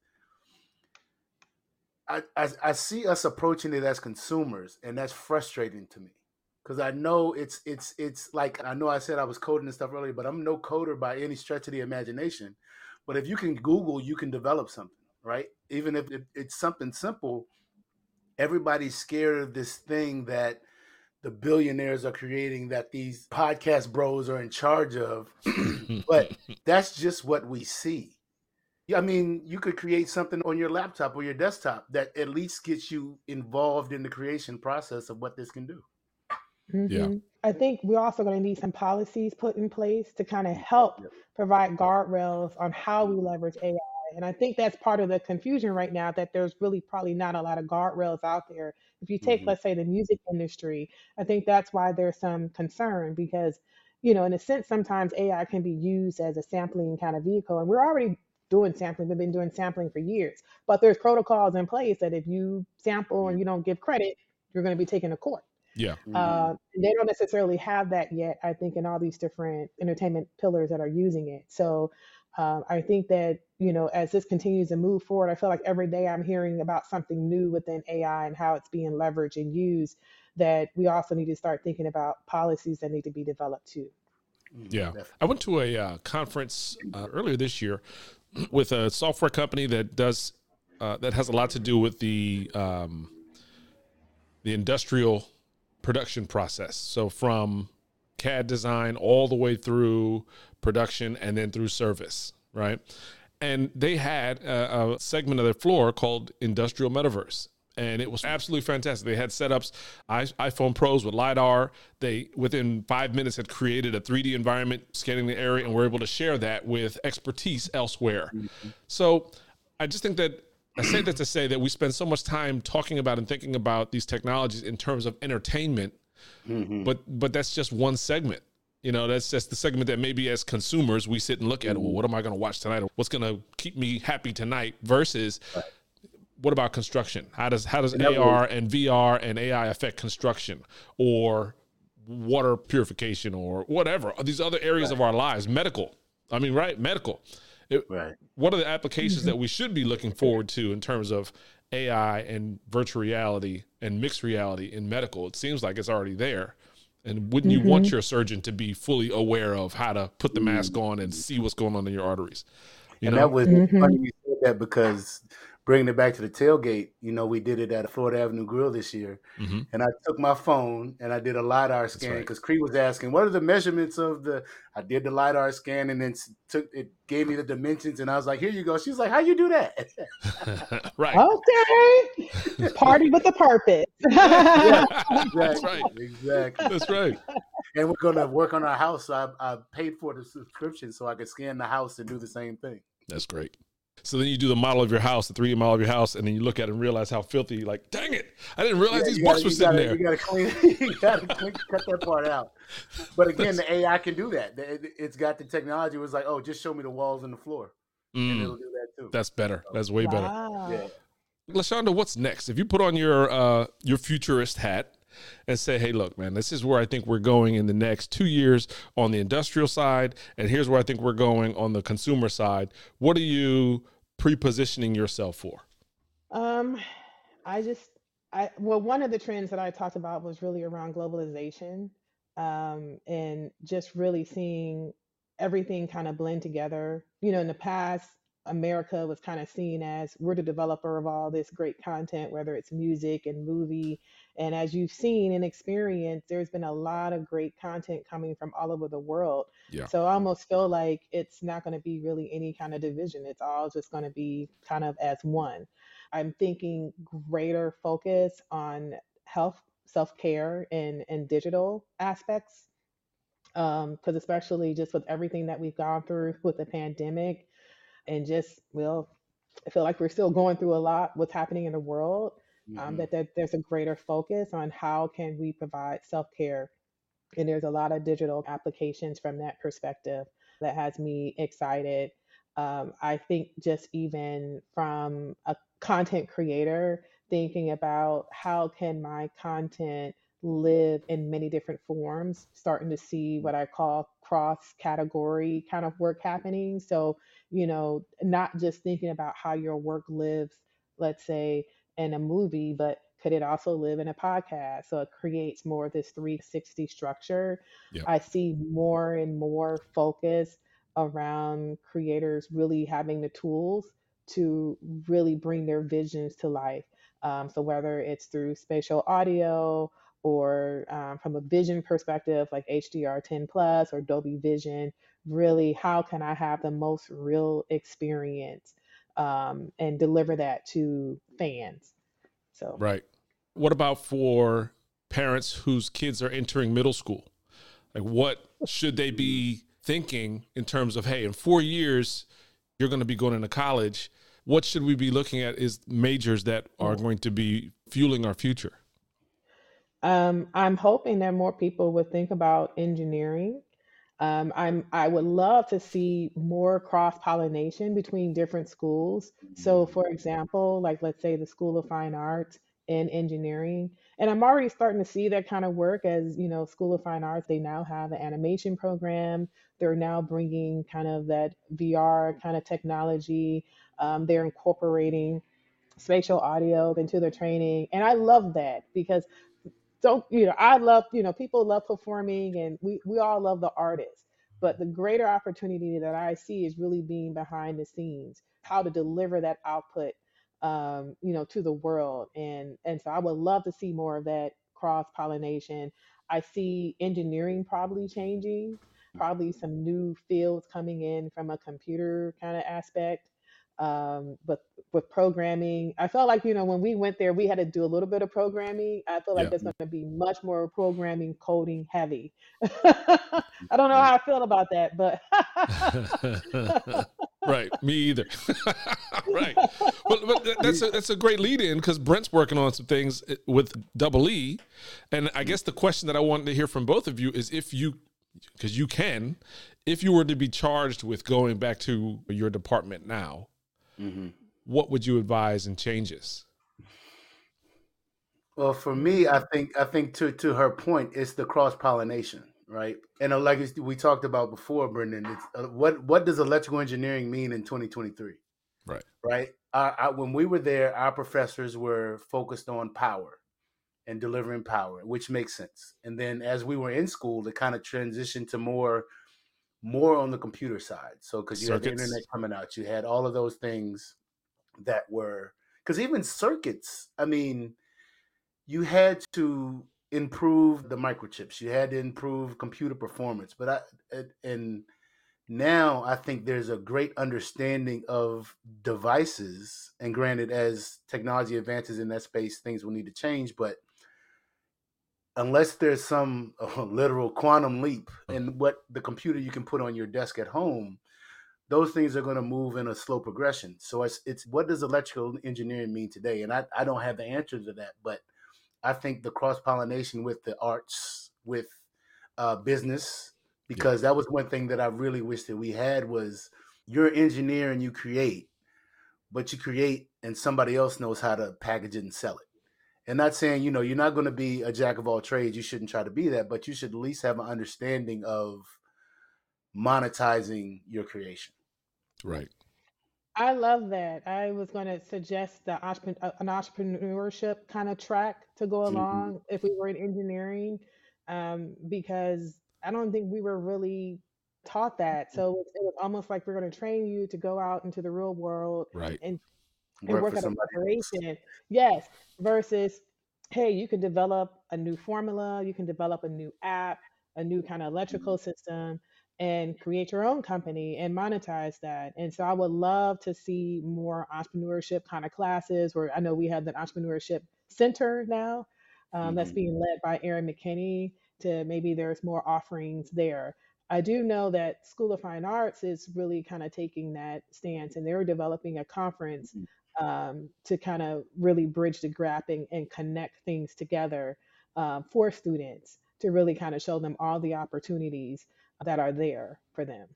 I, I, I see us approaching it as consumers, and that's frustrating to me because I know it's it's it's like I know I said I was coding and stuff earlier, but I'm no coder by any stretch of the imagination. But if you can Google, you can develop something, right? Even if it, it's something simple, everybody's scared of this thing that the billionaires are creating that these podcast bros are in charge of. but that's just what we see. I mean, you could create something on your laptop or your desktop that at least gets you involved in the creation process of what this can do. Mm-hmm. Yeah. I think we're also going to need some policies put in place to kind of help provide guardrails on how we leverage AI and I think that's part of the confusion right now that there's really probably not a lot of guardrails out there. If you take, mm-hmm. let's say, the music industry, I think that's why there's some concern because, you know, in a sense, sometimes AI can be used as a sampling kind of vehicle. And we're already doing sampling, we've been doing sampling for years. But there's protocols in place that if you sample and you don't give credit, you're going to be taken to court. Yeah. Mm-hmm. Uh, they don't necessarily have that yet, I think, in all these different entertainment pillars that are using it. So um, I think that, you know, as this continues to move forward, I feel like every day I'm hearing about something new within AI and how it's being leveraged and used that we also need to start thinking about policies that need to be developed too. Mm, yeah. I went to a uh, conference uh, earlier this year with a software company that does, uh, that has a lot to do with the, um, the industrial production process. So from CAD design all the way through production and then through service, right? And they had a, a segment of their floor called Industrial Metaverse and it was absolutely fantastic. They had setups, iPhone Pros with lidar. They within five minutes had created a 3D environment, scanning the area, and were able to share that with expertise elsewhere. Mm-hmm. So I just think that I say that to say that we spend so much time talking about and thinking about these technologies in terms of entertainment, mm-hmm. but but that's just one segment. You know, that's just the segment that maybe as consumers we sit and look at. Well, what am I going to watch tonight? Or what's going to keep me happy tonight? Versus right what about construction? How does how does AR and VR and AI affect construction or water purification or whatever these other areas right. of our lives? Medical. I mean, right? Medical. It, right. What are the applications mm-hmm. that we should be looking forward to in terms of AI and virtual reality and mixed reality in medical? It seems like it's already there. And wouldn't mm-hmm. you want mm-hmm. your surgeon to be fully aware of how to put the mask on and see what's going on in your arteries? You and know? that was mm-hmm. funny you said that because bringing it back to the tailgate, you know, we did it at Florida Avenue Grill this year, mm-hmm. and I took my phone and I did a lidar scan because right. Cree was asking, "What are the measurements of the?" I did the lidar scan and then took it, gave me the dimensions, and I was like, "Here you go." She's like, "How you do that?" right. Okay. Party with a purpose. yeah, exactly. That's right. Exactly. That's right. And we're gonna work on our house. So I, I paid for the subscription so I could scan the house and do the same thing. That's great. So then you do the model of your house, the 3D model of your house, and then you look at it and realize how filthy. Like, dang it! I didn't realize yeah, these books gotta, were sitting gotta, there. You got to clean. you got to cut that part out. But again, the AI can do that. It's got the technology. It was like, oh, just show me the walls and the floor, mm, and it'll do that too. That's better. That's way wow. better. Yeah. Leshawnda, what's next? If you put on your uh, your futurist hat and say, hey, look, man, this is where I think we're going in the next two years on the industrial side, and here's where I think we're going on the consumer side. What are you pre-positioning yourself for? Um, I just, I well, one of the trends that I talked about was really around globalization, um, and just really seeing everything kind of blend together. You know, in the past, America was kind of seen as we're the developer of all this great content, whether it's music and movie. And as you've seen and experienced, there's been a lot of great content coming from all over the world. Yeah. So I almost feel like it's not going to be really any kind of division. It's all just going to be kind of as one. I'm thinking greater focus on health, self care, and, and digital aspects. Because um, especially just with everything that we've gone through with the pandemic, and just well i feel like we're still going through a lot what's happening in the world um, mm-hmm. that there, there's a greater focus on how can we provide self-care. And there's a lot of digital applications from that perspective that has me excited. Um, i think just even from a content creator thinking about how can my content live in many different forms starting to see what i call cross category kind of work happening. So you know, not just thinking about how your work lives, let's say, in a movie, but could it also live in a podcast? So it creates more of this 360 structure. Yep. I see more and more focus around creators really having the tools to really bring their visions to life. Um, so whether it's through spatial audio or um, from a vision perspective, like HDR10 Plus or Dolby Vision, really how can I have the most real experience um, and deliver that to fans. So right. What about for parents whose kids are entering middle school? Like, what should they be thinking in terms of, hey, in four years, you're going to be going into college. What should we be looking at is majors that are going to be fueling our future? Um, I'm hoping that more people would think about engineering um, I'm I would love to see more cross pollination between different schools. So, for example, like let's say the School of Fine Arts and Engineering, and I'm already starting to see that kind of work as you know, School of Fine Arts they now have an animation program. They're now bringing kind of that VR kind of technology. Um, they're incorporating spatial audio into their training, and I love that because don't you know i love you know people love performing and we we all love the artist but the greater opportunity that i see is really being behind the scenes how to deliver that output um, you know to the world and and so i would love to see more of that cross pollination I see engineering probably changing, probably some new fields coming in from a computer kind of aspect. Um, but with programming, I felt like, you know, when we went there, we had to do a little bit of programming. I feel like Yeah. there's going to be much more programming, coding heavy. I don't know how I feel about that, but right. Me either. right. But, but that's a, that's a great lead in because Brent's working on some things eh, with Double E, and I guess the question that I wanted to hear from both of you is if you, because you can, if you were to be charged with going back to your department now, Mhm. what would you advise and changes? Well, for me, I think I think to to her point, it's the cross pollination, right? And uh, like we talked about before, Bryndan, it's uh, what what does electrical engineering mean in 2023? Right. Right. I, I, when we were there, our professors were focused on power and delivering power, which makes sense. And then as we were in school, it kind of transitioned to more more on the computer side. So because you had the internet coming out, you had all of those things that were because even circuits, I mean you had to improve the microchips you had to improve computer performance but i and- and now i think there's a great understanding of devices and granted as technology advances in that space things will need to change but unless there's some uh, literal quantum leap in what the computer you can put on your desk at home those things are going to move in a slow progression. So it's, it's what does electrical engineering mean today? And I, I don't have the answer to that but I think the cross pollination with the arts, with uh, business, because that was one thing that I really wish that we had was you're an engineer and you create, but you create and somebody else knows how to package it and sell it. And not saying you know you're not going to be a jack of all trades. You shouldn't try to be that, but you should at least have an understanding of monetizing your creation. Right. I love that. I was going to suggest the uh, an entrepreneurship kind of track to go Mhm. along if we were in engineering, um, because I don't think we were really taught that. So it was, it was almost like we're going to train you to go out into the real world Right. and and Work work for at a corporation. Yes, versus hey, you can develop a new formula, you can develop a new app, a new kind of electrical system, and create your own company and monetize that. And so I would love to see more entrepreneurship kind of classes where I know we have the entrepreneurship center now um, that's Mhm. being led by Aaron McKinney to maybe there's more offerings there. I do know that School of Fine Arts is really kind of taking that stance and they're developing a conference um, to kind of really bridge the gap and, and connect things together um, for students to really kind of show them all the opportunities that are there for them.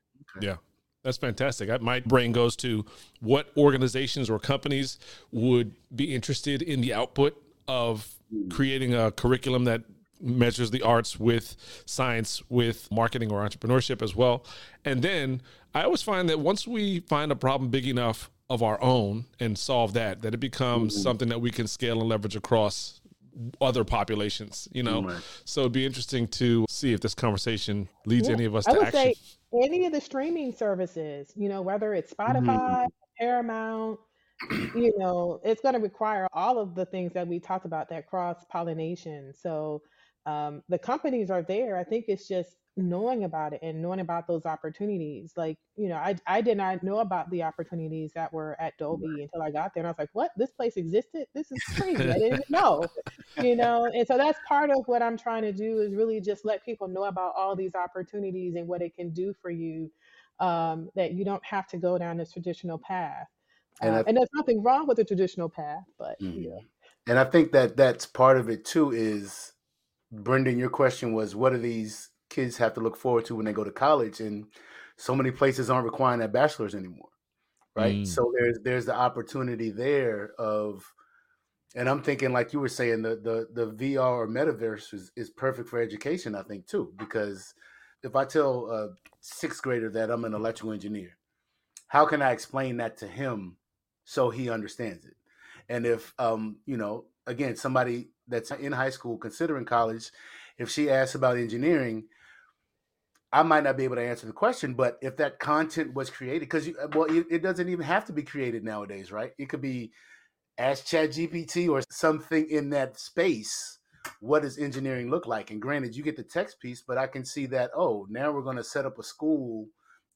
Yeah. That's fantastic. I, my brain goes to what organizations or companies would be interested in the output of creating a curriculum that measures the arts with science, with marketing or entrepreneurship as well. And then I always find that once we find a problem big enough of our own and solve that, that it becomes something that we can scale and leverage across other populations, you know? Right. So it'd be interesting to see if this conversation leads Yeah, any of us I to would action. say any of the streaming services, you know, whether it's Spotify, Paramount, you know, it's going to require all of the things that we talked about that cross pollination. So um, the companies are there. I think it's just knowing about it and knowing about those opportunities. Like, you know, I, I did not know about the opportunities that were at Dolby until I got there. And I was like, what? This place existed? This is crazy. I didn't know, you know? And so that's part of what I'm trying to do is really just let people know about all these opportunities and what it can do for you, um, that you don't have to go down this traditional path. And Uh, and there's nothing wrong with the traditional path, but Mhm. yeah. And I think that that's part of it too. Is Bryndan, your question was, what are these kids have to look forward to when they go to college? And so many places aren't requiring that bachelor's anymore, right? Mm. So there's there's the opportunity there of, and I'm thinking like you were saying, the the the VR or metaverse is, is perfect for education. I think too, because if I tell a sixth grader that I'm an electrical engineer, how can I explain that to him so he understands it? And if um, you know, again, somebody that's in high school considering college, if she asks about engineering, I might not be able to answer the question. But if that content was created, because you, well, it, it doesn't even have to be created nowadays, right? It could be ask Chat GPT or something in that space what does engineering look like? And granted, you get the text piece, but I can see that, oh, now we're going to set up a school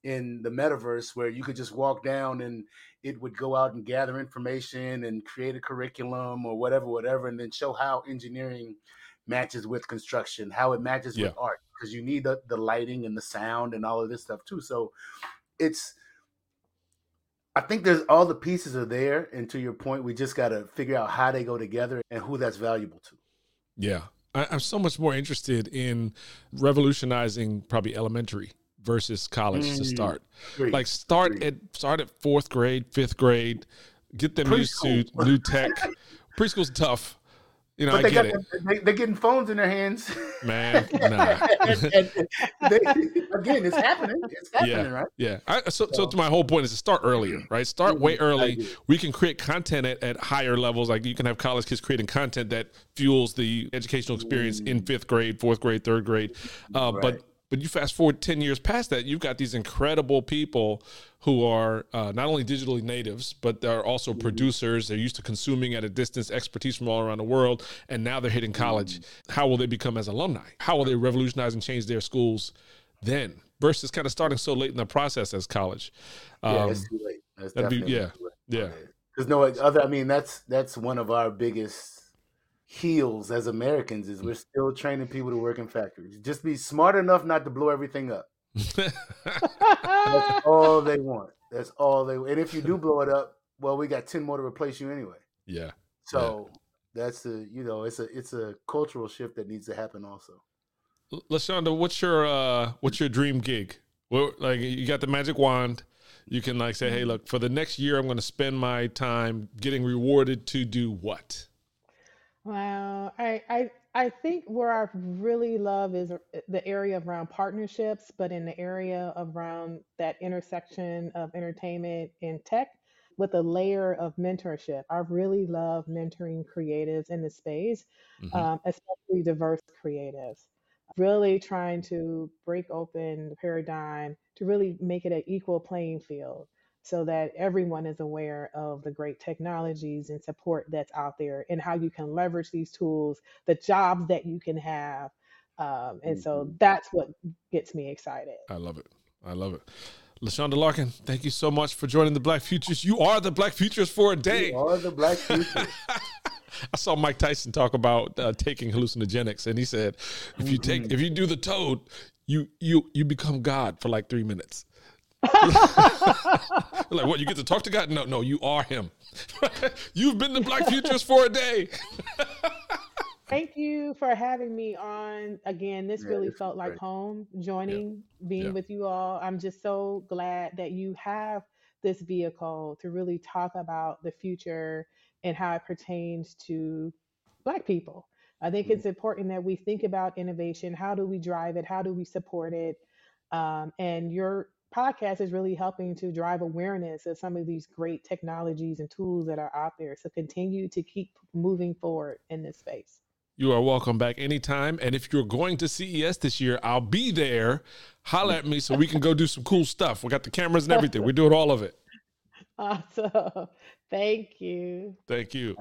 in the metaverse where you could just walk down and it would go out and gather information and create a curriculum or whatever, whatever, and then show how engineering matches with construction, how it matches yeah. with art, because you need the, the lighting and the sound and all of this stuff too. So it's, I think there's all the pieces are there. And to your point, we just got to figure out how they go together and who that's valuable to. Yeah. I, am so much more interested in revolutionizing probably elementary versus college mm, to start. Great, like start great. at start at fourth grade, fifth grade, get them Preschool. used to new tech. Preschool's tough. You know, but I get it. they, are getting phones in their hands. Man, nah. and, and they, again, it's happening. It's happening, yeah, right? Yeah. I, so, so, so, to my whole point is to start earlier, right? Start way mm-hmm. early. We can create content at, at higher levels. Like you can have college kids creating content that fuels the educational experience mm. in fifth grade, fourth grade, third grade. Uh, right. But but you fast forward 10 years past that, you've got these incredible people who are uh, not only digitally natives, but they're also mm-hmm. producers. They're used to consuming at a distance expertise from all around the world. And now they're hitting college. Mm-hmm. How will they become as alumni? How will they revolutionize and change their schools then versus kind of starting so late in the process as college? Um, yeah, that's too late. That's that'd be, yeah, yeah. Because no other, I mean, that's that's one of our biggest heels as Americans is we're still training people to work in factories. Just be smart enough not to blow everything up. That's all they want. That's all they. Want. And if you do blow it up, well, we got ten more to replace you anyway. Yeah. So yeah. that's the you know it's a it's a cultural shift that needs to happen also. Leshawnda, what's your uh what's your dream gig? Well, like you got the magic wand. You can like say, hey, look, for the next year, I'm going to spend my time getting rewarded to do what? Wow. I, I I think where I really love is the area around partnerships, but in the area around that intersection of entertainment and tech with a layer of mentorship. I really love mentoring creatives in the space, hmm um, especially diverse creatives. Really trying to break open the paradigm to really make it an equal playing field so that everyone is aware of the great technologies and support that's out there and how you can leverage these tools, the jobs that you can have. Um, and mm-hmm. so that's what gets me excited. I love it. I love it. Leshawnda Larkin, thank you so much for joining the Black Futurist. You are the Black Futurist for a day. You are the Black Futurist. I saw Mike Tyson talk about uh, taking hallucinogenics, and he said, if you take, mm-hmm. if you do the toad, you you you become God for like three minutes. Like what? You get to talk to God? No, no, you are Him. You've been the Black Futurist for a day. Thank you for having me on again. This yeah, really felt like home. Joining, yeah. being yeah. with you all. I'm just so glad that you have this vehicle to really talk about the future and how it pertains to Black people. I think mm-hmm. it's important that we think about innovation. How do we drive it? How do we support it? Um, and your podcast is really helping to drive awareness of some of these great technologies and tools that are out there. So continue to keep moving forward in this space. You are welcome back anytime. And if you're going to CES this year, I'll be there. Holler at me so we can go do some cool stuff. We got the cameras and everything. We're doing all of it. Awesome. Thank you. Thank you.